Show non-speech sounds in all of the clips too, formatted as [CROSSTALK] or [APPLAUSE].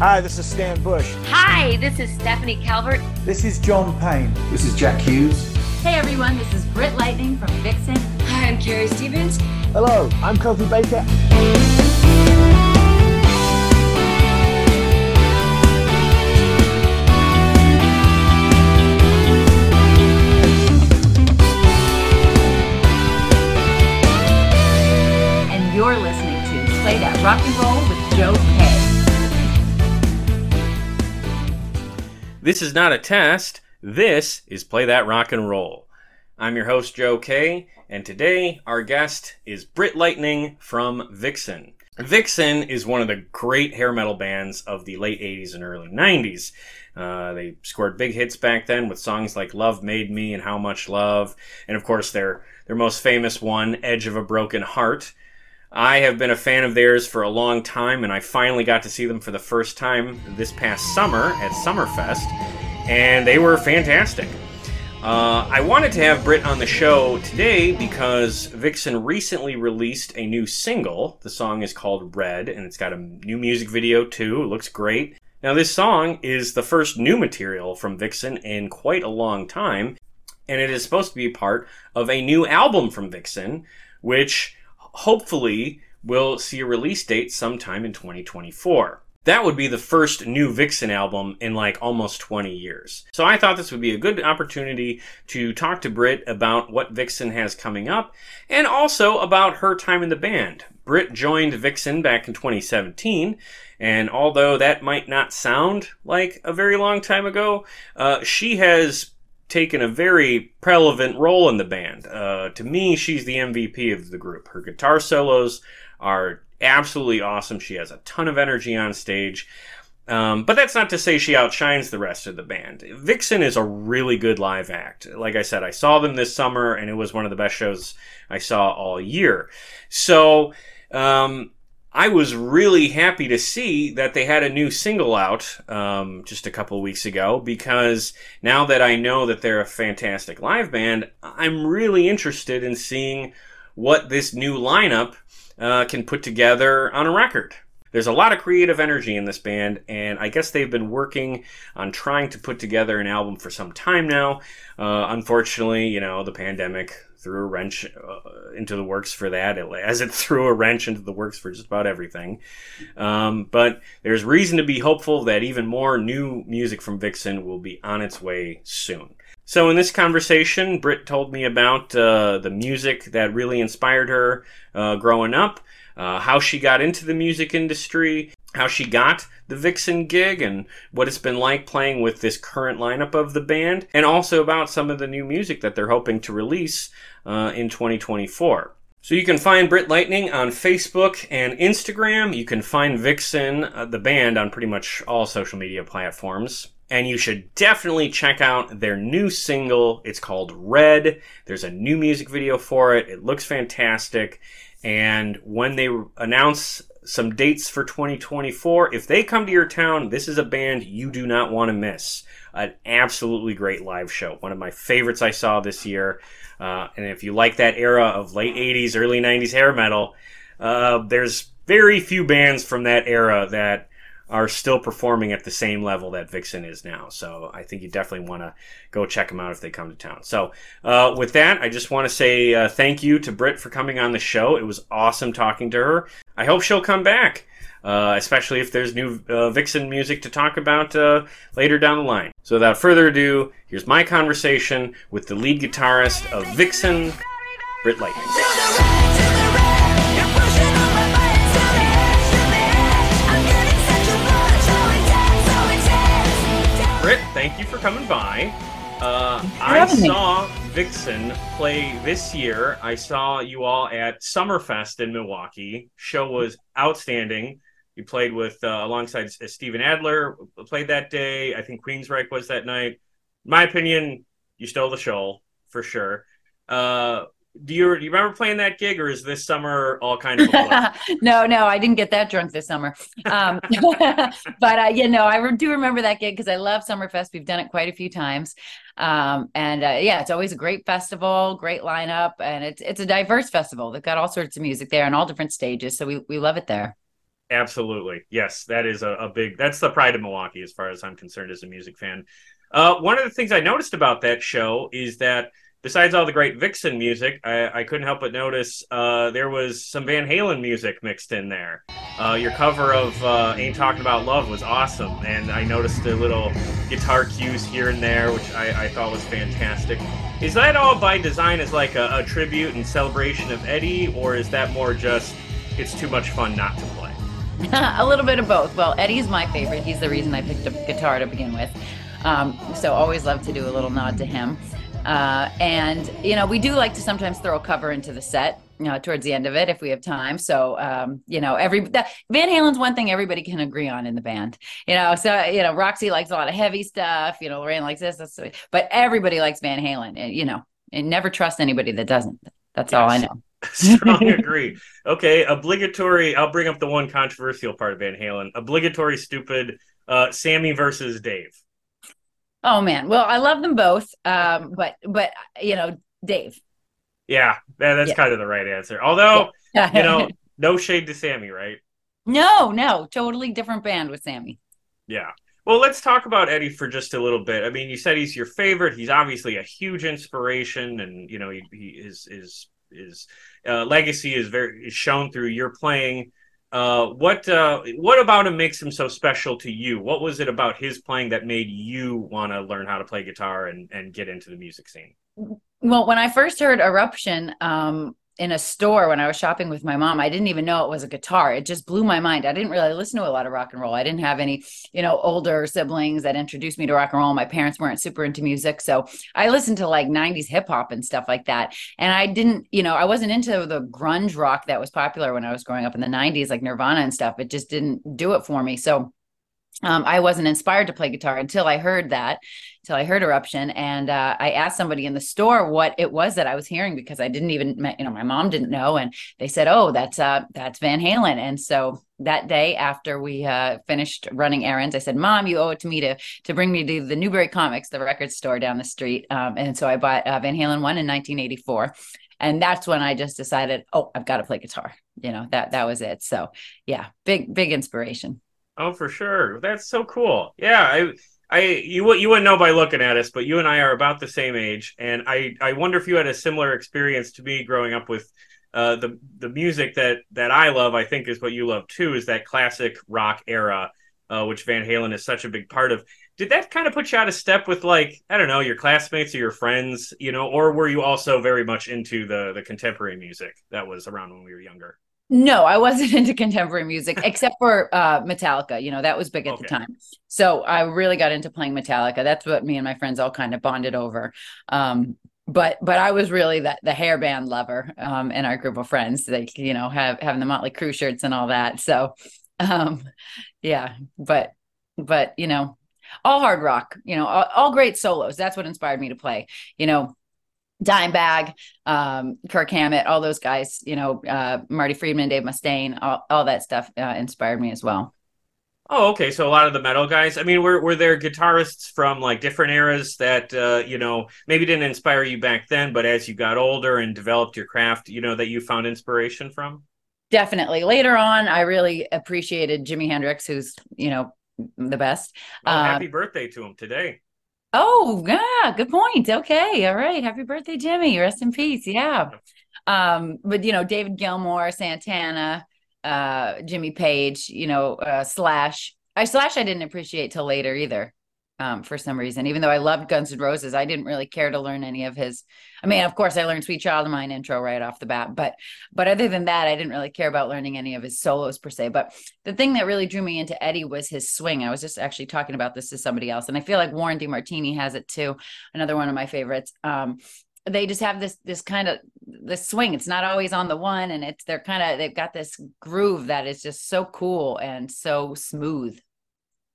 Hi, this is Stan Bush. Hi, this is Stephanie Calvert. This is John Payne. This is Jack Hughes. Hey everyone, this is Britt Lightning from Vixen. Hi, I'm Carrie Stevens. Hello, I'm Kofi Baker. And you're listening to Play That Rock and Roll with Joe K. This is not a test. This is Play That Rock and Roll. I'm your host, Joe Kay, and today our guest is Britt Lightning from Vixen. Vixen is one of the great hair metal bands of the late 80s and early 90s. Uh, they scored big hits back then with songs like Love Made Me and How Much Love, and of course their, their most famous one, Edge of a Broken Heart. I have been a fan of theirs for a long time, and I finally got to see them for the first time this past summer at Summerfest, and they were fantastic. Uh, I wanted to have Britt on the show today because Vixen recently released a new single. The song is called Red, and it's got a new music video too. It looks great. Now, this song is the first new material from Vixen in quite a long time, and it is supposed to be part of a new album from Vixen, which hopefully we'll see a release date sometime in 2024. That would be the first new Vixen album in like almost 20 years. So I thought this would be a good opportunity to talk to Britt about what Vixen has coming up and also about her time in the band. Britt joined Vixen back in 2017, and although that might not sound like a very long time ago, uh, she has taken a very relevant role in the band. Uh, to me, she's the MVP of the group. Her guitar solos are absolutely awesome. She has a ton of energy on stage. Um, but that's not to say she outshines the rest of the band. Vixen is a really good live act. Like I said, I saw them this summer, and it was one of the best shows I saw all year. So um, I was really happy to see that they had a new single out um, just a couple weeks ago because now that I know that they're a fantastic live band, I'm really interested in seeing what this new lineup uh, can put together on a record. There's a lot of creative energy in this band, and I guess they've been working on trying to put together an album for some time now. Uh, unfortunately, you know, the pandemic threw a wrench uh, into the works for that, as it threw a wrench into the works for just about everything. Um, but there's reason to be hopeful that even more new music from Vixen will be on its way soon. So, in this conversation, Britt told me about uh, the music that really inspired her uh, growing up, uh, how she got into the music industry, how she got the Vixen gig, and what it's been like playing with this current lineup of the band, and also about some of the new music that they're hoping to release uh, in 2024. So you can find Britt Lightning on Facebook and Instagram. You can find Vixen, uh, the band, on pretty much all social media platforms. And you should definitely check out their new single. It's called Red. There's a new music video for it. It looks fantastic. And when they announce some dates for 2024, if they come to your town, this is a band you do not want to miss. An absolutely great live show. One of my favorites I saw this year. Uh, and if you like that era of late 80s, early 90s hair metal, uh, there's very few bands from that era that are still performing at the same level that Vixen is now. So I think you definitely want to go check them out if they come to town. So uh, with that, I just want to say uh, thank you to Britt for coming on the show. It was awesome talking to her. I hope she'll come back. Uh, especially if there's new uh, Vixen music to talk about uh, later down the line. So, without further ado, here's my conversation with the lead guitarist of Vixen, Britt Lightning. Britt, thank you for coming by. Uh, I saw Vixen play this year. I saw you all at Summerfest in Milwaukee. Show was outstanding. You played with uh, alongside Steven Adler. Played that day. I think Queensryche was that night. My opinion, you stole the show for sure. Uh, do you do you remember playing that gig, or is this summer all kind of? [LAUGHS] no, no, I didn't get that drunk this summer. Um, [LAUGHS] but uh, you know, I do remember that gig because I love Summerfest. We've done it quite a few times, um, and uh, yeah, it's always a great festival, great lineup, and it's it's a diverse festival. They've got all sorts of music there on all different stages, so we we love it there. Absolutely. Yes, that is a, a, big that's the pride of Milwaukee as far as I'm concerned as a music fan. Uh, one of the things I noticed about that show is that besides all the great Vixen music, I, I couldn't help but notice uh, there was some Van Halen music mixed in there. Uh, your cover of uh, Ain't Talking About Love was awesome, and I noticed the little guitar cues here and there, which I, I thought was fantastic. Is that all by design as like a, a tribute and celebration of Eddie, or is that more just it's too much fun not to play? [LAUGHS] a little bit of both. Well, Eddie's my favorite. He's the reason I picked up guitar to begin with. Um, so always love to do a little nod to him. Uh, and you know, we do like to sometimes throw a cover into the set. You know, towards the end of it, if we have time. So, um, you know, every that, Van Halen's one thing everybody can agree on in the band. You know, so you know, Roxy likes a lot of heavy stuff. You know, Lorraine likes this. That's but everybody likes Van Halen. And, you know, and never trust anybody that doesn't. That's yes. all I know. [LAUGHS] [LAUGHS] Strongly agree. Okay, obligatory. I'll bring up the one controversial part of Van Halen. Obligatory, stupid. Uh, Sammy versus Dave. Oh man, well I love them both, um, but but you know Dave. Yeah, that's yeah. kind of the right answer. Although yeah. you know, [LAUGHS] no shade to Sammy, right? No, no, totally different band with Sammy. Yeah. Well, let's talk about Eddie for just a little bit. I mean, you said he's your favorite. He's obviously a huge inspiration, and you know, he, he is is his uh, legacy is very is shown through your playing. Uh, what uh, what about him makes him so special to you? What was it about his playing that made you want to learn how to play guitar and, and get into the music scene? Well, when I first heard Eruption, um, in a store when I was shopping with my mom. I didn't even know it was a guitar. It just blew my mind. I didn't really listen to a lot of rock and roll. I didn't have any, you know, older siblings that introduced me to rock and roll. My parents weren't super into music. So I listened to like 90s hip hop and stuff like that. And I didn't, you know, I wasn't into the grunge rock that was popular when I was growing up in the 90s, like Nirvana and stuff. It just didn't do it for me. So um, I wasn't inspired to play guitar until I heard that, until I heard Eruption. And uh, I asked somebody in the store what it was that I was hearing because I didn't even, you know, my mom didn't know. And they said, oh, that's, uh, that's Van Halen. And so that day after we uh, finished running errands, I said, mom, you owe it to me to, to bring me to the Newbury Comics, the record store down the street. Um, and so I bought uh, Van Halen one in 1984 and that's when I just decided, oh, I've got to play guitar. You know, that that was it. So yeah, big big inspiration. Oh, for sure. That's so cool. Yeah, I I you you wouldn't know by looking at us, but you and I are about the same age, and I I wonder if you had a similar experience to me growing up with uh, the the music that that I love. I think is what you love too. Is that classic rock era, uh, which Van Halen is such a big part of. Did that kind of put you out of step with like I don't know your classmates or your friends, you know, or were you also very much into the the contemporary music that was around when we were younger? No, I wasn't [LAUGHS] into contemporary music [LAUGHS] except for uh, Metallica. You know, that was big at okay. the time. So I really got into playing Metallica. That's what me and my friends all kind of bonded over. Um, but but I was really the the hair band lover um, in our group of friends. Like you know, have having the Motley Crue shirts and all that. So um, yeah, but but you know, all hard rock. You know, all, all great solos. That's what inspired me to play. You know, Dimebag, um, Kirk Hammett, all those guys, you know, uh, Marty Friedman, Dave Mustaine, all, all that stuff uh, inspired me as well. Oh, okay. So a lot of the metal guys. I mean, were were there guitarists from like different eras that uh, you know maybe didn't inspire you back then, but as you got older and developed your craft, you know that you found inspiration from? Definitely. Later on, I really appreciated Jimi Hendrix, who's you know the best. Well, uh, happy birthday to him today. Oh, yeah, good point. Okay. All right. Happy birthday, Jimi. Rest in peace. Yeah. Um, but you know, David Gilmour, Santana, uh, Jimmy Page, you know, uh, Slash. I Slash I didn't appreciate till later either um, for some reason. Even though I loved Guns N' Roses, I didn't really care to learn any of his. I mean, of course, I learned "Sweet Child of Mine" intro right off the bat, but but other than that, I didn't really care about learning any of his solos per se. But the thing that really drew me into Eddie was his swing. I was just actually talking about this to somebody else, and I feel like Warren DeMartini has it too. Another one of my favorites. Um, they just have this this kind of this swing it's not always on the one and it's they're kind of they've got this groove that is just so cool and so smooth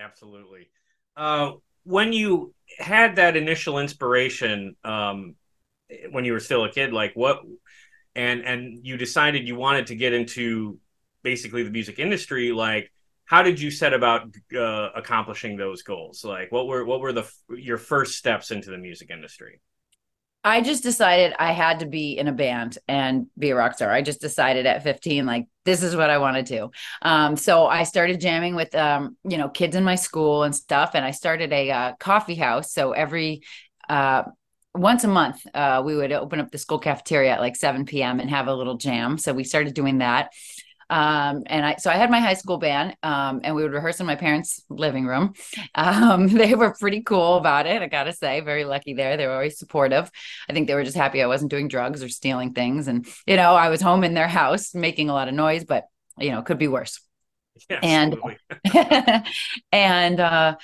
Absolutely. Uh, when you had that initial inspiration, um, when you were still a kid, like what, and and you decided you wanted to get into basically the music industry, like how did you set about uh, accomplishing those goals? Like what were what were the your first steps into the music industry? I just decided I had to be in a band and be a rock star. I just decided at 15, like, this is what I want to do. Um, so I started jamming with, um, you know, kids in my school and stuff. And I started a uh, coffee house. So every, uh, once a month, uh, we would open up the school cafeteria at like 7 p.m. and have a little jam. So we started doing that. Um, and I, so I had my high school band, um, and we would rehearse in my parents' living room. Um, [LAUGHS] they were pretty cool about it. I gotta say, very lucky there. They were always supportive. I think they were just happy I wasn't doing drugs or stealing things. And, you know, I was home in their house making a lot of noise, but, you know, could be worse. Yeah, and, [LAUGHS] and, uh,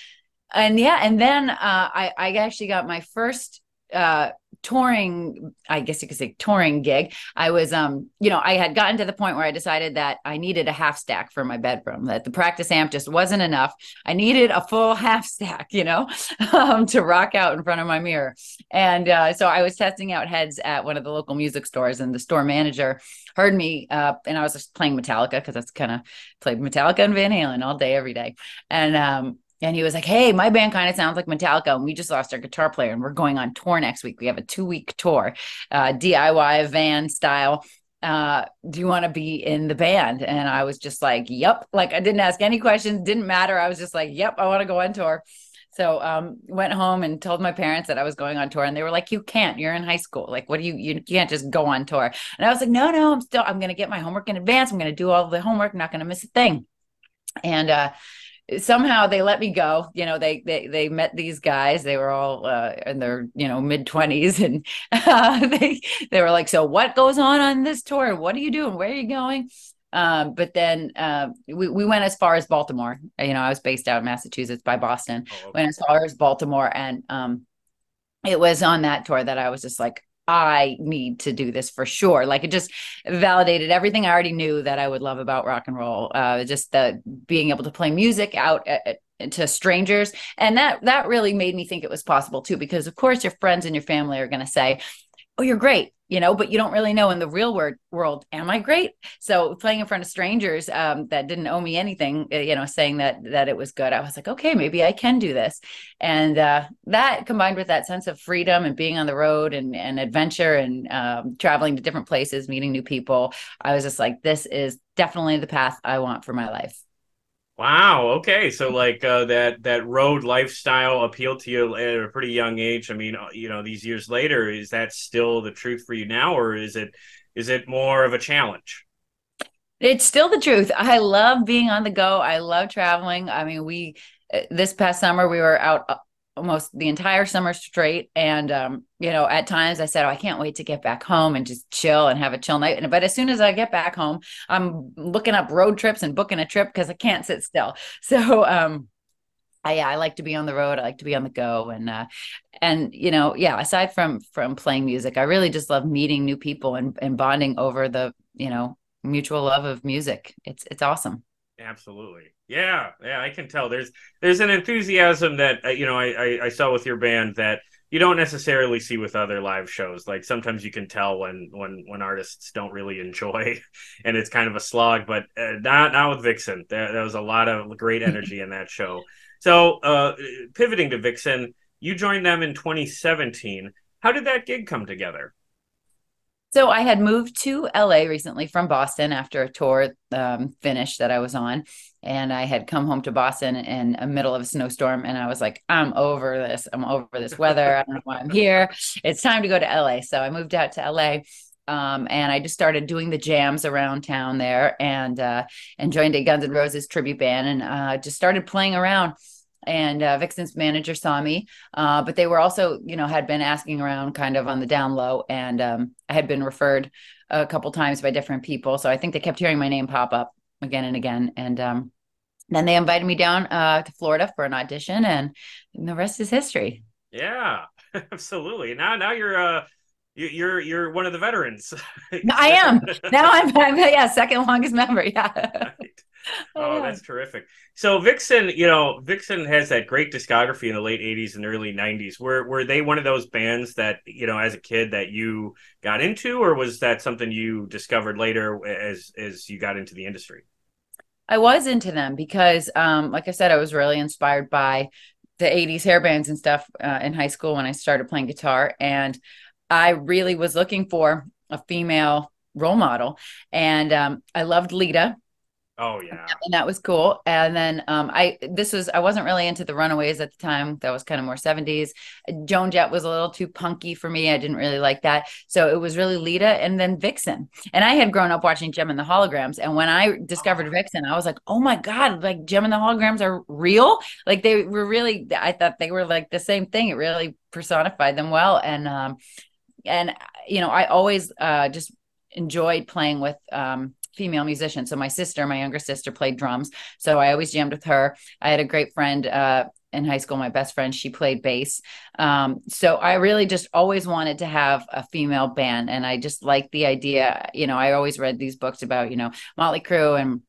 and yeah, and then, uh, I, I actually got my first, uh, touring i guess you could say touring gig i was um you know i had gotten to the point where i decided that i needed a half stack for my bedroom that the practice amp just wasn't enough. I needed a full [LAUGHS] half stack you know [LAUGHS] um, to rock out in front of my mirror. And uh, so i was testing out heads at one of the local music stores and the store manager heard me uh, and i was just playing metallica because that's kind of played metallica and van halen all day every day. And um and he was like, Hey, my band kind of sounds like Metallica. And we just lost our guitar player and we're going on tour next week. We have a two week tour, uh, DIY van style. Uh, do you want to be in the band? And I was just like, Yep. Like I didn't ask any questions, didn't matter. I was just like, Yep, I want to go on tour. So um went home and told my parents that I was going on tour and they were like you can't you're in high school like what do you you can't just go on tour and I was like no no I'm still I'm going to get my homework in advance I'm going to do all the homework I'm not going to miss a thing and uh somehow they let me go you know they they they met these guys they were all uh, in their you know mid 20s [LAUGHS] and uh, they they were like so what goes on on this tour? What are you doing? Where are you going? Um, but then uh, we, we went as far as baltimore. You know i was based out in massachusetts by boston. Oh, okay. went as far as baltimore and um, it was on that tour that i was just like I need to do this for sure. Like it just validated everything I already knew that I would love about rock and roll. Uh, just the being able to play music out at, at, to strangers, and that that really made me think it was possible too. Because of course, your friends and your family are going to say, "Oh, you're great," you know, but you don't really know in the real world world, am I great? So playing in front of strangers um, that didn't owe me anything, uh, you know, saying that that it was good, I was like, okay, maybe I can do this. And uh, that combined with that sense of freedom and being on the road and, and adventure and um, traveling to different places, meeting new people, I was just like, this is definitely the path I want for my life. Wow. Okay. So like uh, that that road lifestyle appealed to you at a pretty young age. I mean, uh, you know, these years later, is that still the truth for you now, or is it is it more of a challenge? It's still the truth. I love being on the go. I love traveling. I mean, we uh, this past summer we were out uh, almost the entire summer straight and um, you know at times i said oh i can't wait to get back home and just chill and have a chill night but as soon as i get back home i'm looking up road trips and booking a trip because i can't sit still [LAUGHS] so um I, I like to be on the road. I like to be on the go, and uh, and you know, yeah. Aside from from playing music, I really just love meeting new people and and bonding over the you know mutual love of music. It's it's awesome. Absolutely. Yeah, yeah, I can tell. There's there's an enthusiasm that uh, you know I, I, I saw with your band that you don't necessarily see with other live shows. Like sometimes you can tell when when when artists don't really [LAUGHS] enjoy, and it's kind of a slog. But uh, not not with Vixen. There, there was a lot of great [LAUGHS] energy in that show. So uh, pivoting to Vixen, you joined them in 2017. How did that gig come together? So I had moved to LA recently from Boston after a tour um, finished that I was on, and I had come home to Boston in the middle of a snowstorm, and I was like, "I'm over this. I'm over this weather. I don't know why I'm here. It's time to go to LA." So I moved out to LA. Um, and I just started doing the jams around town there, and uh, and joined a Guns N' Roses tribute band, and uh, just started playing around and uh, Vixen's manager saw me, uh, but they were also, you know, had been asking around kind of on the down low, and um, I had been referred a couple times by different people, so I think they kept hearing my name pop up again and again, and um, then they invited me down uh, to Florida for an audition, and, and the rest is history. Yeah, [LAUGHS] absolutely. Now, now you're uh, you're you're one of the veterans. I am [LAUGHS] now. I'm, I'm yeah, second longest member. Yeah. Right. [LAUGHS] Oh, that's terrific. So Vixen, you know, Vixen has that great discography in the late '80s and early '90s. Were were they one of those bands that you know, as a kid, that you got into, or was that something you discovered later as as you got into the industry? I was into them because, um, like I said, I was really inspired by the '80s hair bands and stuff uh, in high school when I started playing guitar, and I really was looking for a female role model, and um, I loved Lita Oh yeah. And that was cool. And then um I this was I wasn't really into the Runaways at the time. That was kind of more 70s. Joan Jett was a little too punky for me. I didn't really like that. So it was really Lita and then Vixen. And I had grown up watching Jem and the Holograms. And when I discovered Vixen, I was like, oh my God, like Jem and the Holograms are real. Like they were really I thought they were like the same thing. It really personified them well. And um and you know, I always uh just enjoyed playing with um female musician. So my sister, my younger sister, played drums. So I always jammed with her. I had a great friend uh, in high school, my best friend, she played bass. Um, so I really just always wanted to have a female band. And I just like the idea. You know, I always read these books about, you know, Motley Crue and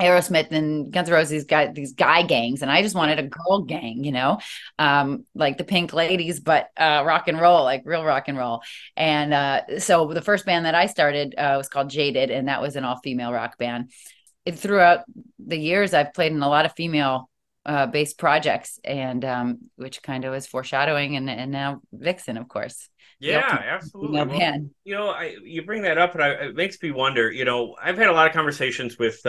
Aerosmith and Guns N' Roses got these guy gangs, and I just wanted a girl gang, you know, um, like the Pink Ladies, but uh, rock and roll, like real rock and roll. And uh, so the first band that I started uh, was called Jaded, and that was an all female rock band. It, throughout the years, I've played in a lot of female uh, based projects, and um, which kind of was foreshadowing, and and now Vixen, of course. Yeah, absolutely. Well, you know, I, you bring that up, and I, it makes me wonder. You know, I've had a lot of conversations with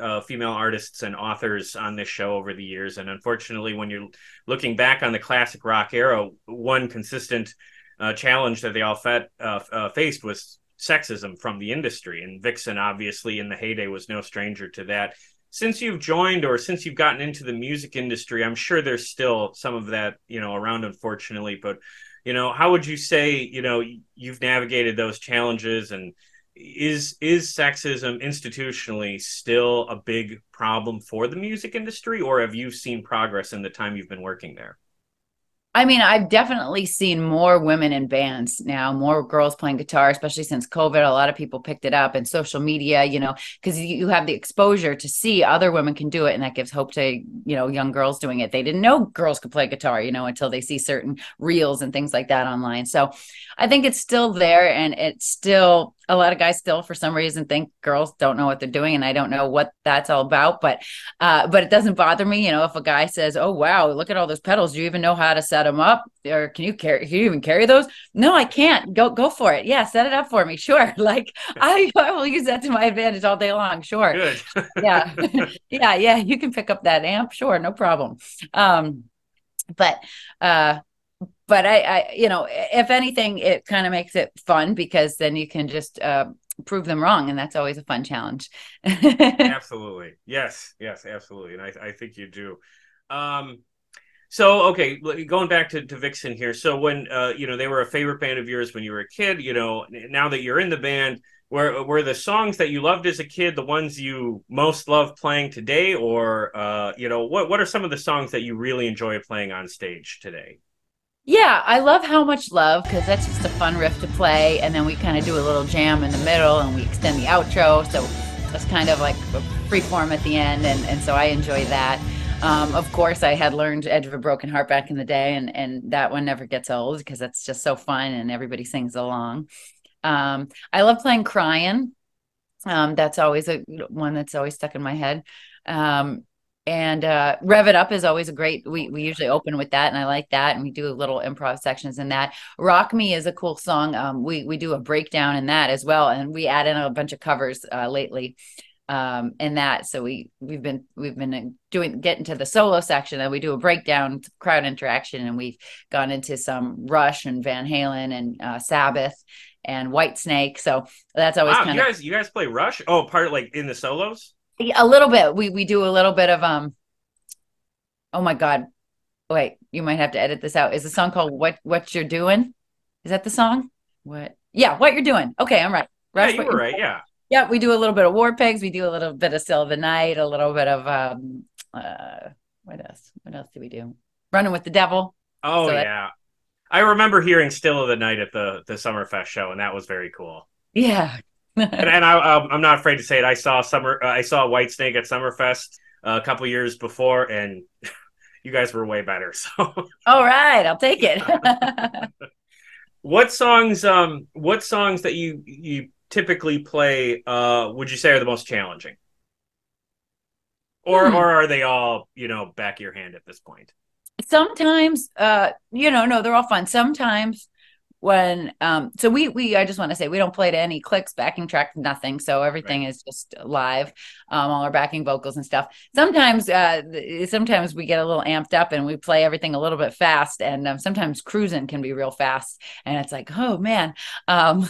uh, female artists and authors on this show over the years. And unfortunately, when you're looking back on the classic rock era, one consistent uh, challenge that they all fet, uh, uh faced was sexism from the industry. And Vixen, obviously, in the heyday, was no stranger to that. Since you've joined or since you've gotten into the music industry, I'm sure there's still some of that, you know, around, unfortunately. But, you know, how would you say, you know, you've navigated those challenges and is is sexism institutionally still a big problem for the music industry or have you seen progress in the time you've been working there I mean, I've definitely seen more women in bands now, more girls playing guitar, especially since COVID. A lot of people picked it up and social media, you know, because you have the exposure to see other women can do it. And that gives hope to, you know, young girls doing it. They didn't know girls could play guitar, you know, until they see certain reels and things like that online. So I think it's still there and it's still a lot of guys still for some reason think girls don't know what they're doing and i don't know what that's all about but uh but it doesn't bother me you know if a guy says oh wow look at all those pedals. Do you even know how to set them up? Or can you carry can you even carry those? No i can't. Go go for it. Yeah set it up for me. [LAUGHS] Sure. Like i, I will use that to my advantage all day long. Sure. Good. [LAUGHS] yeah. [LAUGHS] Yeah yeah you can pick up that amp. Sure no problem. Um but uh but I, I, you know, if anything, it kind of makes it fun because then you can just uh, prove them wrong, and that's always a fun challenge. [LAUGHS] absolutely, yes, yes, absolutely, and I, I think you do. Um, so okay, going back to, to Vixen here. So when uh, you know they were a favorite band of yours when you were a kid, you know, now that you're in the band, were were the songs that you loved as a kid the ones you most love playing today, or uh, you know, what what are some of the songs that you really enjoy playing on stage today? Yeah, I love How Much Love because that's just a fun riff to play. And then we kind of do a little jam in the middle and we extend the outro. So that's kind of like a free form at the end. And, and so I enjoy that. Um, of course, I had learned Edge of a Broken Heart back in the day, and, and that one never gets old because it's just so fun and everybody sings along. Um, I love playing Crying. Um, that's always a one that's always stuck in my head. Um, and uh, rev it up is always a great we, we usually open with that and i like that and we do little improv sections in that. Rock me is a cool song um, we we do a breakdown in that as well and we add in a bunch of covers uh, lately um, in that. So we we've been we've been uh, doing getting to the solo section and we do a breakdown crowd interaction and we've gone into some rush and van halen and uh, sabbath and whitesnake. So that's always wow, kind you of guys you guys play rush? Oh part like in the solos a little bit. We we do a little bit of um. Oh my God! Wait, you might have to edit this out. Is the song called "What What You're Doing"? Is that the song? What? Yeah, what you're doing. Okay, I'm right. Rush, yeah, you were right. Yeah. Yeah, we do a little bit of War Pigs. We do a little bit of Still of the Night. A little bit of um. Uh, what else? What else do we do? Running with the Devil. Oh so yeah, I remember hearing "Still of the Night" at the the Summerfest show, and that was very cool. Yeah, and, and I, am not afraid to say it. I saw summer. Uh, I saw a Whitesnake at Summerfest uh, a couple years before, and [LAUGHS] you guys were way better. [LAUGHS] So, all right, I'll take it. [LAUGHS] what songs? Um, what songs that you you typically play? Uh, would you say are the most challenging, or hmm. or are they all you know back of your hand at this point? Sometimes, uh, you know, no, they're all fun. Sometimes when um so we we i just want to say we don't play to any clicks backing track nothing. So everything right. is just live um all our backing vocals and stuff. Sometimes uh sometimes we get a little amped up and we play everything a little bit fast and um, sometimes cruising can be real fast and it's like oh man. Um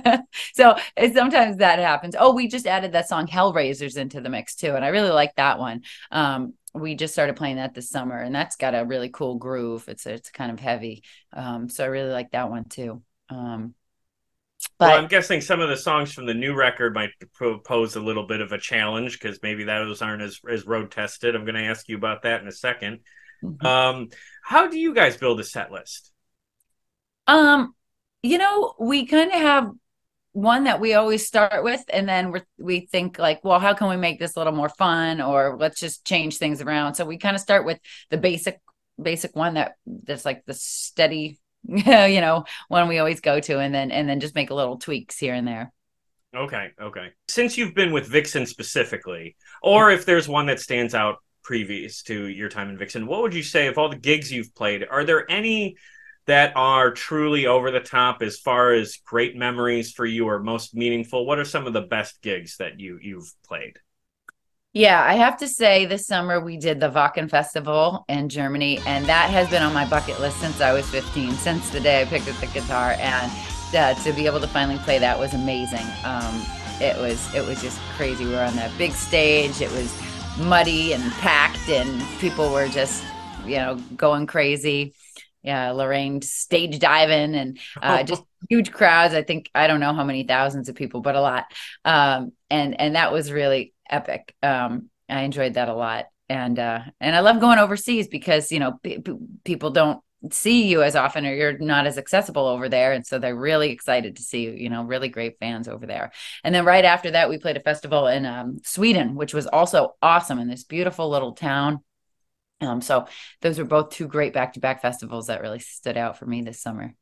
[LAUGHS] so sometimes that happens. Oh we just added that song hellraisers into the mix too and i really like that one. Um we just started playing that this summer and that's got a really cool groove. It's it's kind of heavy. Um so i really like that one too. Um but well, i'm guessing some of the songs from the new record might pose a little bit of a challenge because maybe those aren't as, as road tested. I'm going to ask you about that in a 2nd mm-hmm. um how do you guys build a set list? Um you know we kind of have one that we always start with and then we we think like well how can we make this a little more fun or let's just change things around. So we kind of start with the basic basic one that that's like the steady [LAUGHS] you know one we always go to and then and then just make a little tweaks here and there. Okay okay. Since you've been with vixen specifically or if there's one that stands out previous to your time in vixen what would you say of all the gigs you've played are there any that are truly over the top as far as great memories for you or most meaningful? What are some of the best gigs that you you've played? Yeah, I have to say this summer we did the Wacken Festival in Germany, and that has been on my bucket list since I was 15, since the day I picked up the guitar. And uh, to be able to finally play that was amazing. Um, it was it was just crazy. We were on that big stage. It was muddy and packed, and people were just you know going crazy yeah, Lorraine stage diving and uh, just huge crowds. I think I don't know how many thousands of people, but a lot. Um, and and that was really epic. Um, I enjoyed that a lot, and uh, and I love going overseas because you know p- p- people don't see you as often or you're not as accessible over there and so they're really excited to see you you know really great fans over there and then right after that we played a festival in um, sweden which was also awesome in this beautiful little town um, so those were both two great back-to-back festivals that really stood out for me this summer.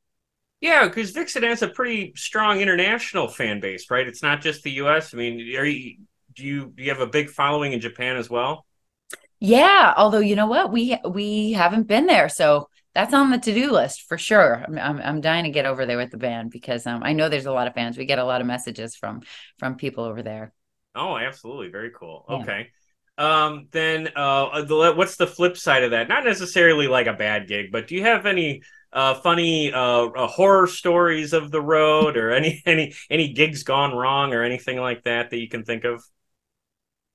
Yeah, because Vixen has a pretty strong international fan base, right? It's not just the U.S. I mean, are you do you do you have a big following in Japan as well? Yeah, although you know what, we we haven't been there, so that's on the to-do list for sure. I'm, I'm, I'm dying to get over there with the band because um, I know there's a lot of fans. We get a lot of messages from from people over there. Oh, absolutely, very cool. Yeah. Okay um, then uh, the, what's the flip side of that? Not necessarily like a bad gig, but do you have any uh, funny uh, uh, horror stories of the road, or any [LAUGHS] any any gigs gone wrong, or anything like that that you can think of?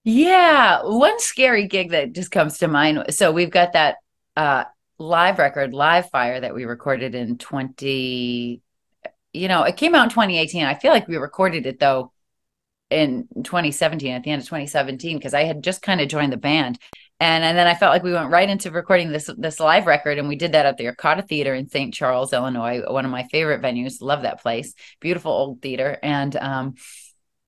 Yeah, one scary gig that just comes to mind. So we've got that uh live record, Live Fire, that we recorded in 20, you know, it came out in 2018. I feel like we recorded it though in 2017, at the end of 2017, because I had just kind of joined the band. And, and then I felt like we went right into recording this this live record, and we did that at the Arcada Theater in St. Charles, Illinois, one of my favorite venues. Love that place, beautiful old theater, and um,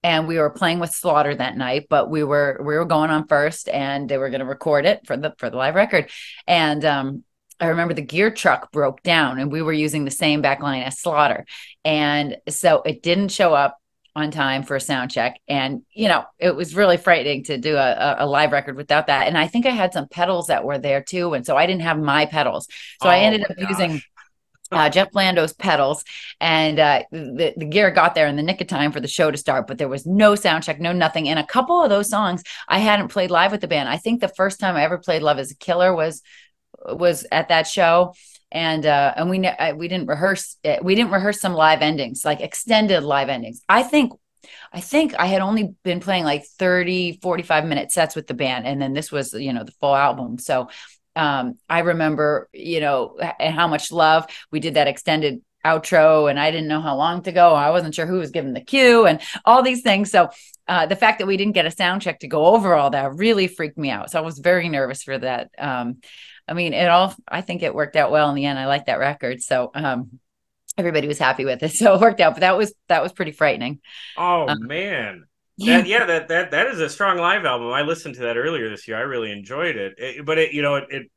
and we were playing with Slaughter that night, but we were we were going on first, and they were going to record it for the for the live record, and um, I remember the gear truck broke down, and we were using the same back line as Slaughter, and so it didn't show up on time for a sound check, and you know it was really frightening to do a, a live record without that, and I think I had some pedals that were there too, and so I didn't have my pedals, so Oh I ended up gosh. using uh, Jeff Blando's pedals, and uh, the the gear got there in the nick of time for the show to start. But there was no sound check, no nothing. And a couple of those songs I hadn't played live with the band. I think the first time I ever played "Love Is a Killer" was was at that show. And uh, and we ne- uh, we didn't rehearse it. we didn't rehearse some live endings like extended live endings. I think I think I had only been playing like 30 45 minute sets with the band and then this was you know the full album. So um I remember you know and how much love we did that extended outro and I didn't know how long to go. I wasn't sure who was giving the cue and all these things. So uh, the fact that we didn't get a sound check to go over all that really freaked me out. So I was very nervous for that. Um, I mean, it all, I think it worked out well in the end. I like that record. So um, everybody was happy with it. [LAUGHS] So it worked out, but that was, that was pretty frightening. Oh Uh, man. Yeah. That, yeah, that, that that is a strong live album. I listened to that earlier this year. I really enjoyed it. It- but it, you know, it, it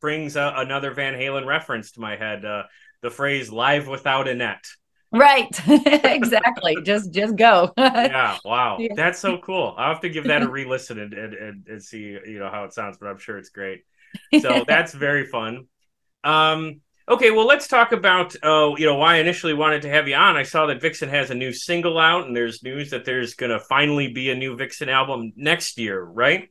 brings a, another Van Halen reference to my head. Uh, the phrase "live without a net." Right. [LAUGHS] exactly. just, just go. [LAUGHS] Yeah, wow, Yeah. that's so cool. I'll have to give that a re-listen and and and see you know how it sounds. But I'm sure it's great. So [LAUGHS] that's very fun. Um, okay, well, let's talk about uh, you know why I initially wanted to have you on. I saw that Vixen has a new single out, and there's news that there's going to finally be a new Vixen album next year, right?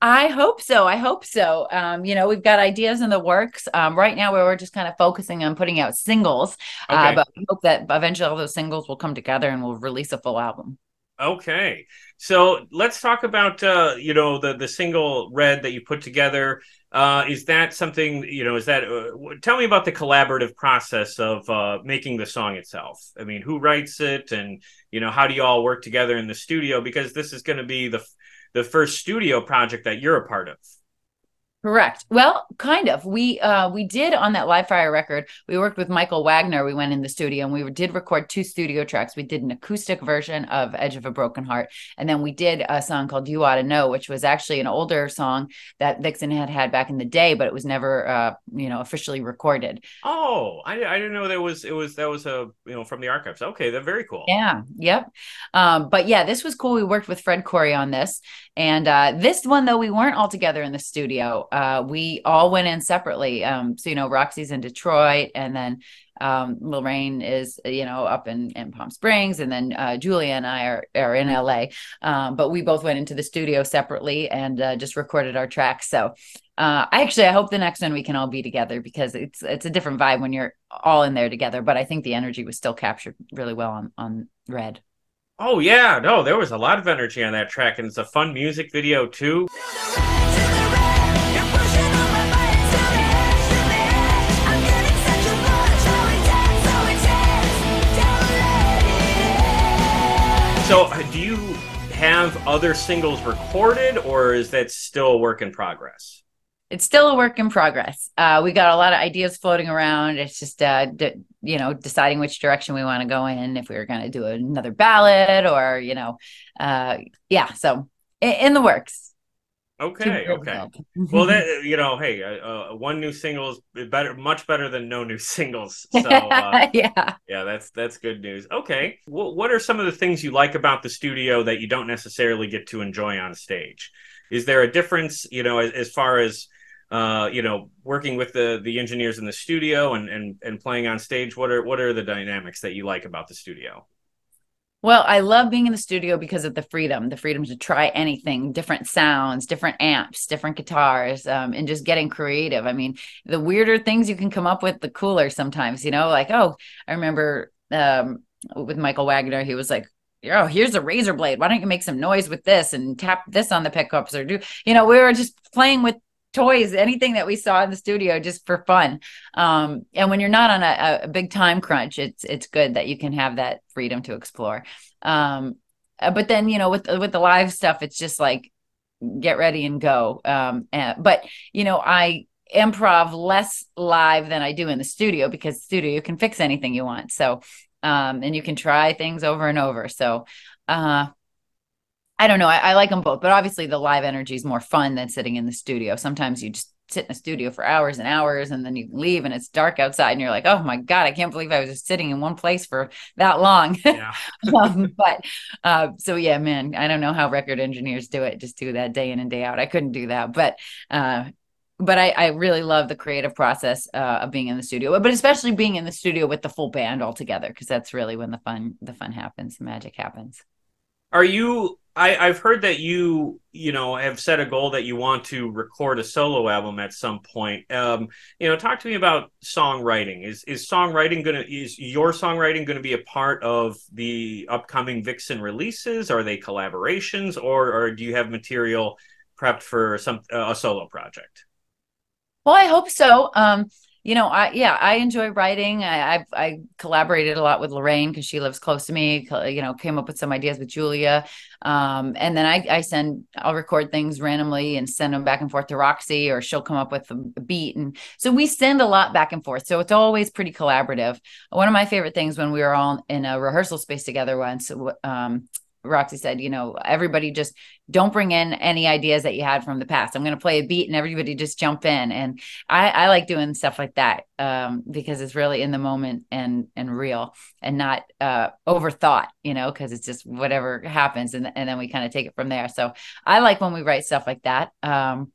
I hope so. I hope so. Um, you know, we've got ideas in the works. Um, right now, where we're just kind of focusing on putting out singles, uh, but we hope that eventually all those singles will come together and we'll release a full album. Okay, so let's talk about uh, you know the the single "Red" that you put together. Uh, is that something you know? Is that uh, tell me about the collaborative process of uh, making the song itself? I mean, who writes it, and you know, how do you all work together in the studio? Because this is going to be the the first studio project that you're a part of. Correct. Well, kind of. We uh we did on that Live Fire record. We worked with Michael Wagner. We went in the studio and we did record two studio tracks. We did an acoustic version of Edge of a Broken Heart, and then we did a song called You Ought to Know, which was actually an older song that Vixen had had back in the day, but it was never uh you know officially recorded. Oh, I, I didn't know there was it was that was a you know from the archives. Okay, that's very cool. Yeah. Yep. Um, but yeah, this was cool. We worked with Fred Coury on this. And uh, this one, though, we weren't all together in the studio. Uh, we all went in separately. Um, so, you know, Roxy's in Detroit, and then um, Lorraine is, you know, up in, in Palm Springs, and then uh, Julia and I are, are in LA. Um, but we both went into the studio separately and uh, just recorded our tracks. So, uh, actually I hope the next one we can all be together because it's it's a different vibe when you're all in there together. But I think the energy was still captured really well on on Red. Oh yeah, no, there was a lot of energy on that track, and it's a fun music video too. So, uh, do you have other singles recorded, or is that still a work in progress? It's still a work in progress. Uh, we got a lot of ideas floating around. It's just, uh, d- you know, deciding which direction we want to go in. If we were going to do another ballad, or you know, uh, yeah. So in, in the works. Okay, okay. Well, that [LAUGHS] you know, hey, uh, uh, one new single is better, much better than no new [LAUGHS] singles. [LAUGHS] So, uh, yeah. yeah, that's that's good news. Okay, what what are some of the things you like about the studio that you don't necessarily get to enjoy on stage? Is there a difference, you know, as, as far as uh, you know, working with the the engineers in the studio and and and playing on stage? What are what are the dynamics that you like about the studio? Well, I love being in the studio because of the freedom, the freedom to try anything, different sounds, different amps, different guitars, um, and just getting creative. I mean, the weirder things you can come up with, the cooler sometimes, you know, like, oh, I remember um, with Michael Wagner, he was like, oh, here's a razor blade. Why don't you make some noise with this and tap this on the pickups or do, you know, we were just playing with toys, anything that we saw in the studio just for fun. Um, and when you're not on a, a, big time crunch, it's it's good that you can have that freedom to explore. Um, uh, but then you know with with the live stuff, it's just like get ready and go. Um, and, but you know I improv less live than I do in the studio because studio you can fix anything you want. So um, and you can try things over and over. So uh, I don't know. I, I, like them both, but obviously the live energy is more fun than sitting in the studio. Sometimes you just sit in a studio for hours and hours and then you leave and it's dark outside and you're like, oh my God, I can't believe I was just sitting in one place for that long. [LAUGHS] Yeah. um, but uh, so, yeah, man, I don't know how record engineers do it, just do that day in and day out. I couldn't do that. But, uh, but I, I really love the creative process uh, of being in the studio, but especially being in the studio with the full band all together, because that's really when the fun the fun happens, the magic happens. Are you I, have heard that you, you know, have set a goal that you want to record a solo album at some point. Um, you know, talk to me about songwriting. Is is songwriting gonna is your songwriting gonna be a part of the upcoming Vixen releases? Are they collaborations, or or do you have material prepped for some uh, a solo project? Well, I hope so. Um, you know, I yeah, I enjoy writing. I I've, I collaborated a lot with Lorraine because she lives close to me. You know, came up with some ideas with Julia, um, and then I I send I'll record things randomly and send them back and forth to Roxy, or she'll come up with a beat, and so we send a lot back and forth. So it's always pretty collaborative. One of my favorite things when we were all in a rehearsal space together once. Um, Roxy said, you know, everybody just don't bring in any ideas that you had from the past. I'm going to play a beat and everybody just jump in. And I, I like doing stuff like that um, because it's really in the moment and and real and not uh, overthought, you know, because it's just whatever happens and, and then we kind of take it from there. So I like when we write stuff like that. Um,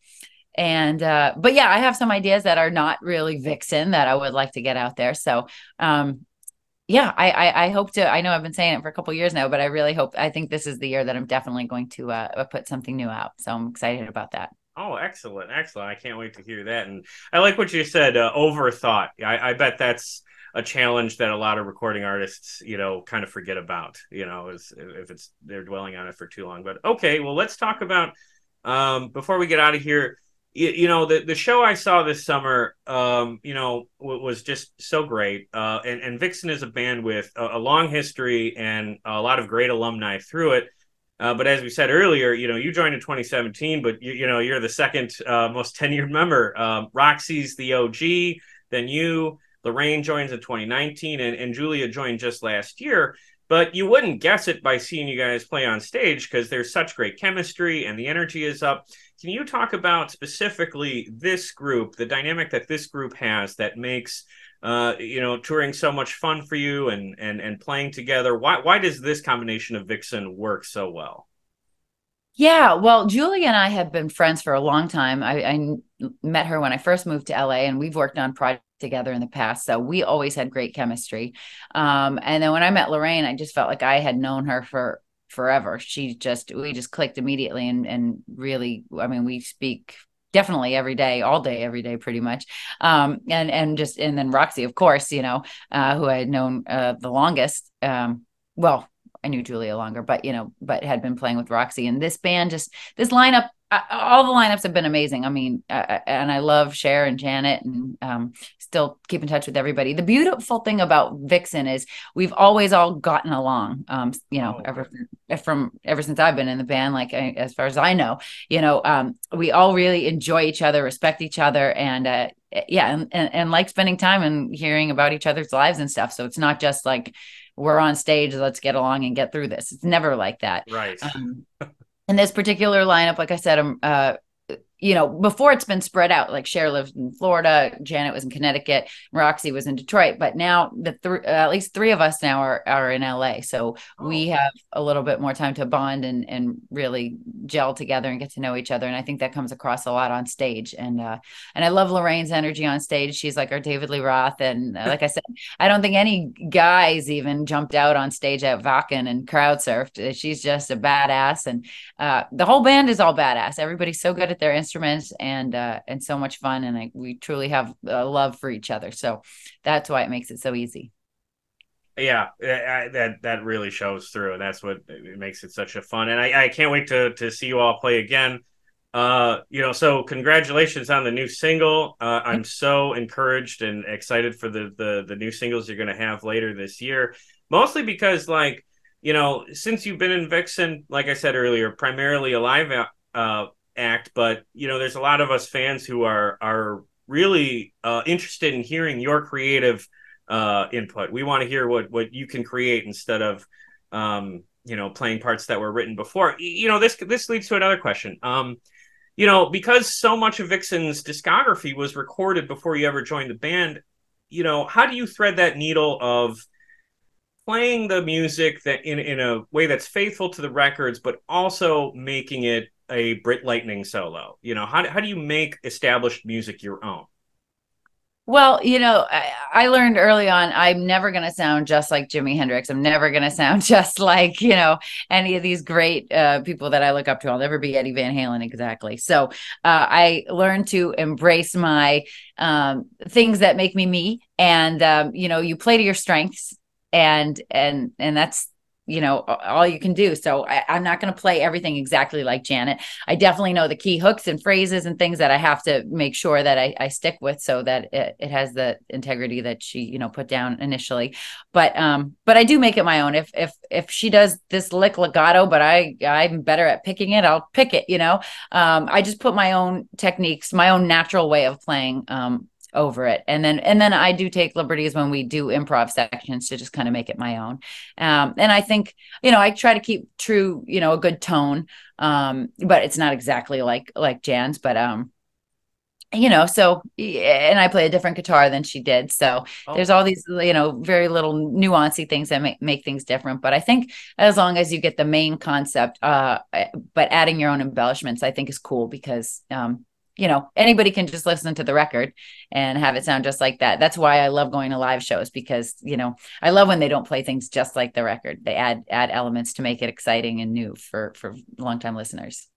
and uh but yeah i have some ideas that are not really vixen that i would like to get out there so um yeah, I, I, I hope to. I know I've been saying it for a couple years now, but I really hope. I think this is the year that I'm definitely going to uh, uh, put something new out. So I'm excited about that. Oh, excellent, excellent! I can't wait to hear that. And I like what you said. Uh, overthought. I, I bet that's a challenge that a lot of recording artists, you know, kind of forget about. You know, is if it's they're dwelling on it for too long. But okay, well, let's talk about um, before we get out of here you, you, know the, the show I saw this summer, um, you know, w- was just so great. Uh, and, and Vixen is a band with a, a, long history and a lot of great alumni through it. Uh, but as we said earlier, you know, you joined in 2017, but you, you know, you're the second uh, most [LAUGHS] tenured member. Um, Roxy's the OG, then you. Lorraine joins in 2019, and, and Julia joined just last year but you wouldn't guess it by seeing you guys play on stage because there's such great chemistry and the energy is up. Can you talk about specifically this group, the dynamic that this group has that makes uh, you know touring so much fun for you and and and playing together? Why why does this combination of Vixen work so well? Yeah, well, Julie and I have been friends for a long time. I, I met her when I first moved to LA, and we've worked on projects together in the past. So we always had great chemistry. Um, and then when I met Lorraine, I just felt like I had known her for forever. She just we just clicked immediately and and really I mean we speak definitely every day all day every day pretty much um and and just and then roxy of course you know uh who i had known uh the longest um well I knew Julia longer, but you know, but had been playing with Roxy and this band just this lineup all the lineups have been amazing. I mean, uh, and I love Share and Janet, and um, still keep in touch with everybody. The beautiful thing about Vixen is we've always all gotten along. Um, you know, oh, ever from ever since I've been in the band, like as far as I know, you know, um, we all really enjoy each other, respect each other, and uh, yeah, and, and and like spending time and hearing about each other's lives and stuff. So it's not just like we're on stage, let's get along and get through this. It's never like that, right? Um, in this particular lineup, like I said, um, uh, you know, before it's been spread out, like Share lived in Florida, Janet was in Connecticut, Roxy was in Detroit, but now the th- uh, at least three of us now are, are in LA. So oh. we have a little bit more time to bond and, and really gel together and get to know each other. And I think that comes across a lot on stage. And, uh, and I love Lorraine's energy on stage. She's like our David Lee Roth. And uh, like I said, I don't think any guys even jumped out on stage at Wacken and crowd surfed. She's just a badass. And uh, the whole band is all badass. Everybody's so good at their instruments instruments and uh, and so much fun and I, we truly have a love for each other. So that's why it makes it so easy. Yeah that that really shows through and that's what makes it such a fun and I, I can't wait to to see you all play again. Uh you know so congratulations on the new single. Uh i'm so encouraged and excited for the the the new singles you're going to have later this year mostly because like you know since you've been in vixen like i said earlier primarily a live uh act, but you know, there's a lot of us fans who are are really uh, interested in hearing your creative uh, input. We want to hear what what you can create instead of um, you know playing parts that were written before. You know, this this leads to another question. Um, you know, because so much of Vixen's discography was recorded before you ever joined the band. You know, how do you thread that needle of playing the music that in in a way that's faithful to the records, but also making it a Britt Lightning solo? You know, how, how do you make established music your own? Well, you know, I, I learned early on I'm never going to sound just like Jimi Hendrix. I'm never going [LAUGHS] to sound just like, you know, any of these great uh, people that I look up to. I'll never be Eddie Van Halen exactly. So uh, I learned to embrace my um, things that make me me. And, um, you know, you play to your strengths and and and that's you know all you can do. So I, am not going to play everything exactly like janet. I definitely know the key hooks and phrases and things that i have to make sure that i, I stick with so that it, it, has the integrity that she you know put down initially. But um but i do make it my own. If if if she does this lick legato but i i'm better at picking it i'll pick it you know? Um i just put my own techniques my own natural way of playing um over it. And then and then i do take liberties when we do improv sections to just kind of make it my own. Um, and i think you know i try to keep true you know a good tone um, but it's not exactly like like jan's but um you know so and i play a different guitar than she did. So oh. there's all these you know very little nuancy things that make, make things different. But i think as long as you get the main concept uh but adding your own embellishments i think is cool because um you know anybody can just listen to the record and have it sound just like that. That's why i love going to live shows because you know i love when they don't play things just like the record. They add add elements to make it exciting and new for for longtime listeners.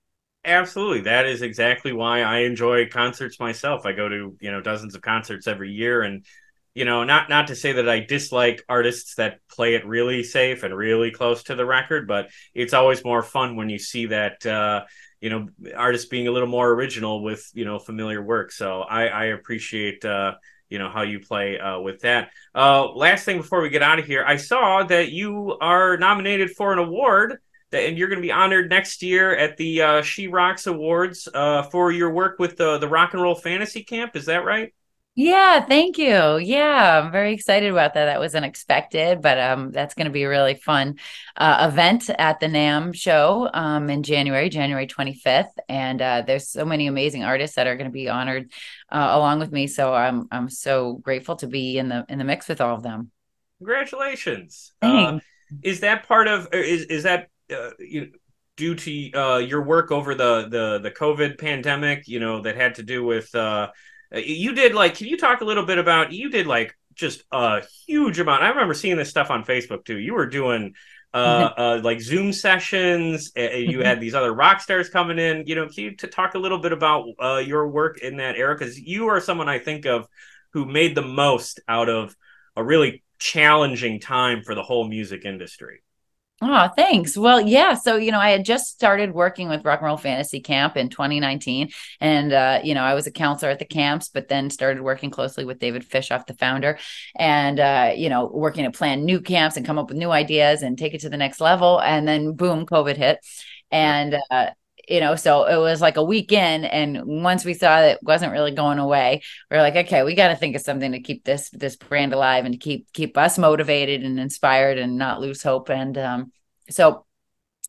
Absolutely. That is exactly why i enjoy concerts myself. I go to you know dozens of concerts every year and you know not not to say that i dislike artists that play it really safe and really close to the record but it's always more fun when you see that uh you know artists being a little more original with you know familiar work. So i i appreciate uh you know how you play uh, with that. Uh last thing before we get out of here i saw that you are nominated for an award that, and you're going to be honored next year at the uh, she rocks awards uh for your work with the the rock and roll fantasy camp. Is that right yeah, thank you. Yeah, I'm very excited about that. That was unexpected, but um, that's going to be a really fun uh, event at the NAMM show um, in January, January 25th. And uh, there's so many amazing artists that are going to be honored uh, along with me. So I'm I'm so grateful to be in the in the mix with all of them. Congratulations! Uh, is that part of is is that uh, you? due to uh, your work over the the the COVID pandemic, you know, that had to do with uh, uh, you did like, can you talk a little bit about? You did like just a huge amount. I remember seeing this stuff on Facebook too. You were doing uh, mm-hmm. uh, like Zoom sessions. Uh, you had these other rock stars coming in. You know, can you to talk a little bit about uh, your work in that era? Because you are someone I think of who made the most out of a really challenging time for the whole music industry. Oh, thanks. Well, yeah. So, you know, I had just started working with Rock and Roll Fantasy Camp in 2019. And, uh, you know, I was a counselor at the camps, but then started working closely with David Fishof, the founder, and, uh, you know, working to plan new camps and come up with new ideas and take it to the next level. And then, boom, COVID hit. And, uh, you know so it was like a weekend and once we saw that it wasn't really going away we are like okay we got to think of something to keep this this brand alive and to keep keep us motivated and inspired and not lose hope. And um, so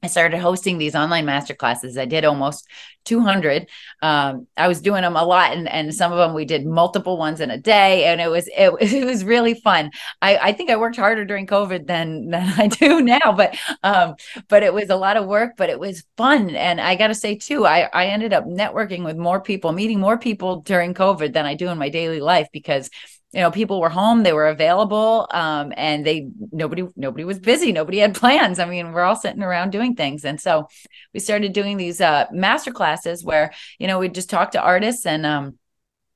I started hosting these online master classes. I did almost 200. Um, I was doing them a lot, and, and some of them we did multiple ones in a day, and it was it, [LAUGHS] it was really fun. I, I think I worked harder during COVID than [LAUGHS] than I do now, but um, but it was a lot of work, but it was fun. And I got to say too, I I ended up networking with more people, meeting more people during COVID than I do in my daily life because you know people were home they were available um, and they nobody nobody was busy nobody had plans i mean we're all sitting around doing things and so we started doing these uh, master classes where you know we'd just talk to artists and um,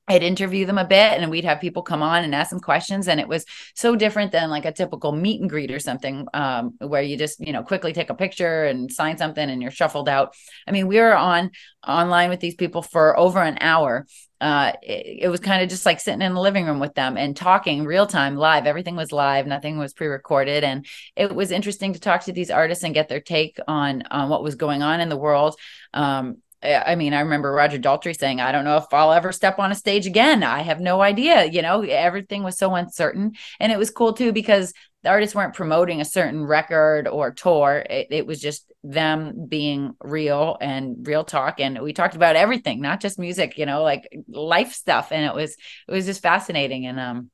I'd interview them a bit and we'd have people come on and ask them questions. And it was so different than like a typical meet and greet or something um, where you just, you know, quickly take a picture and sign something and you're shuffled out. I mean, we were on online with these people for over an hour. Uh, it, it was kind of just like sitting in the living room with them and talking real time, live. Everything was live, nothing was pre recorded. And it was interesting to talk to these artists and get their take on, on what was going on in the world. Um, I mean, I remember Roger Daltrey saying, I don't know if I'll ever step on a stage again. I have no idea. You know, everything was so uncertain. And it was cool too because the artists weren't promoting a certain record or tour. It, it, was just them being real and real talk. And we talked about everything, not just music, you know, like life stuff. And it was, it was just fascinating. And, um,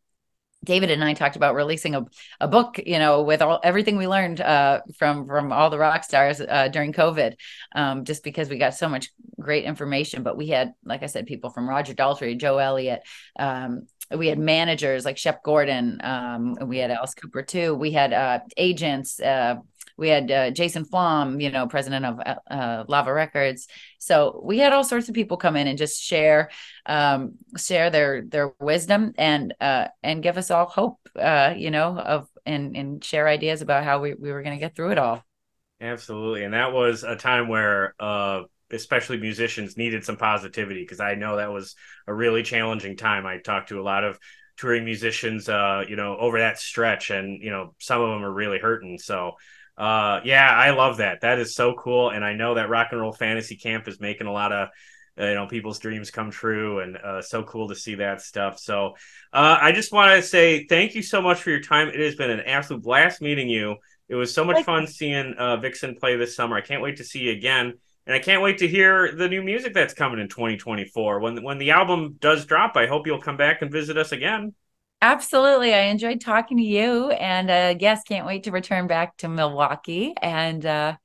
David and I talked about releasing a, a book, you know, with all everything we learned uh, from from all the rock stars uh, during COVID, um, just because we got so much great information. But we had, like I said, people from Roger Daltrey, Joe Elliott, um, we had managers like Shep Gordon, um, we had Alice Cooper too. We had uh, agents. Uh, we had uh, Jason Flom, you know, president of uh, Lava Records. So we had all sorts of people come in and just share, um, share their their wisdom and uh, and give us all hope, uh, you know, of and and share ideas about how we, we were going to get through it all. Absolutely, and that was a time where uh, especially musicians needed some positivity because I know that was a really challenging time. I talked to a lot of touring musicians, uh, you know, over that stretch, and you know, some of them are really hurting. So uh, yeah, I love that. That is so cool, and I know that Rock and Roll Fantasy Camp is making a lot of uh, you know people's dreams come true, and uh, so cool to see that stuff. So uh, I just want to say thank you so much for your time. It has been an absolute blast meeting you. It was so much fun seeing uh, Vixen play this summer. I can't wait to see you again, and I can't wait to hear the new music that's coming in 2024. When when the album does drop, I hope you'll come back and visit us again. Absolutely. I enjoyed talking to you. And uh yes, can't wait to return back to Milwaukee. And uh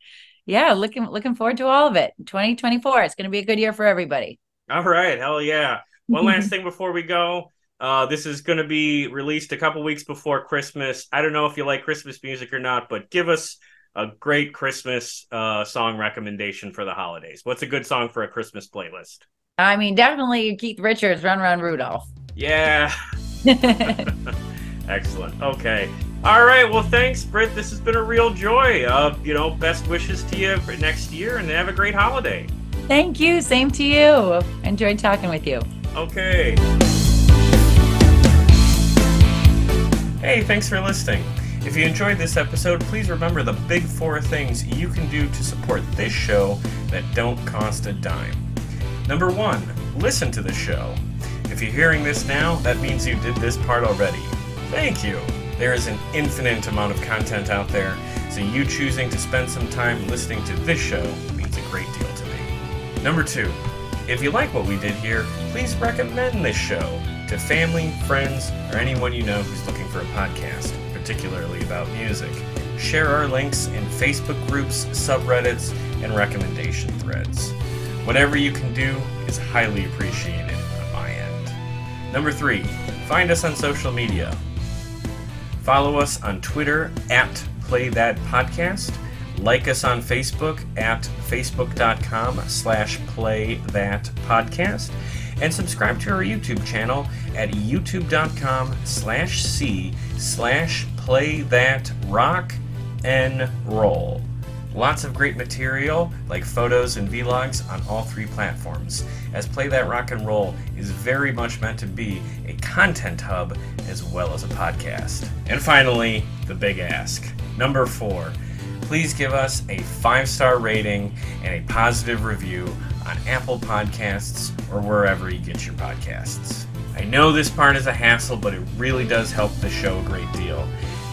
yeah, looking looking forward to all of it. 2024. It's gonna be a good year for everybody. All right, hell yeah. One last [LAUGHS] thing before we go. Uh, this is going to be released a couple weeks before Christmas. I don't know if you like Christmas music or not, but give us a great Christmas uh, song recommendation for the holidays. What's a good song for a Christmas playlist? I mean, definitely Keith Richards, Run Run Rudolph. Yeah, [LAUGHS] [LAUGHS] Excellent. Okay. All right. Well, thanks, Britt. This has been a real joy. Uh, you know, best wishes to you for next year, and have a great holiday. Thank you. Same to you. Enjoyed talking with you. Okay. Hey, thanks for listening. If you enjoyed this episode, please remember the big four things you can do to support this show that don't cost a dime. Number one, listen to the show. If you're hearing this now, that means you did this part already. Thank you! There is an infinite amount of content out there, so you choosing to spend some time listening to this show means a great deal to me. Number two, if you like what we did here, please recommend this show to family, friends, or anyone you know who's looking for a podcast, particularly about music. Share our links in Facebook groups, subreddits, and recommendation threads. Whatever you can do is highly appreciated. Number three, find us on social media. Follow us on Twitter at Play That Podcast. Like us on Facebook at facebook.com slash play that podcast. And subscribe to our YouTube channel at youtube.com slash c slash play that rock and roll. Lots of great material, like photos and vlogs, on all three platforms, as Play That Rock and Roll is very much meant to be a content hub as well as a podcast. And finally, the big ask. Number four, please give us a five star rating and a positive review on Apple Podcasts or wherever you get your podcasts. I know this part is a hassle, but it really does help the show a great deal.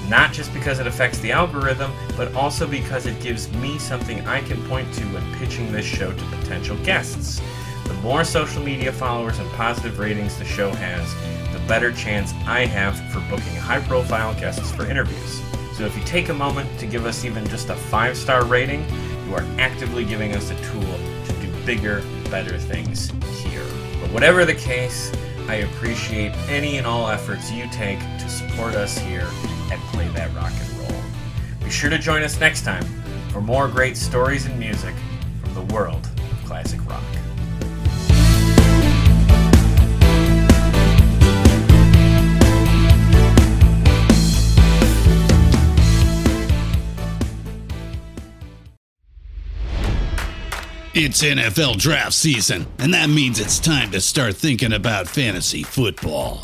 Not just because it affects the algorithm, but also because it gives me something I can point to when pitching this show to potential guests. The more social media followers and positive ratings the show has, the better chance I have for booking high profile guests for interviews. So if you take a moment to give us even just a five star rating, you are actively giving us a tool to do bigger, better things here. But whatever the case, I appreciate any and all efforts you take to support us here at Play That Rock and Roll. Be sure to join us next time for more great stories and music from the world of classic rock. It's NFL draft season, and that means it's time to start thinking about fantasy football.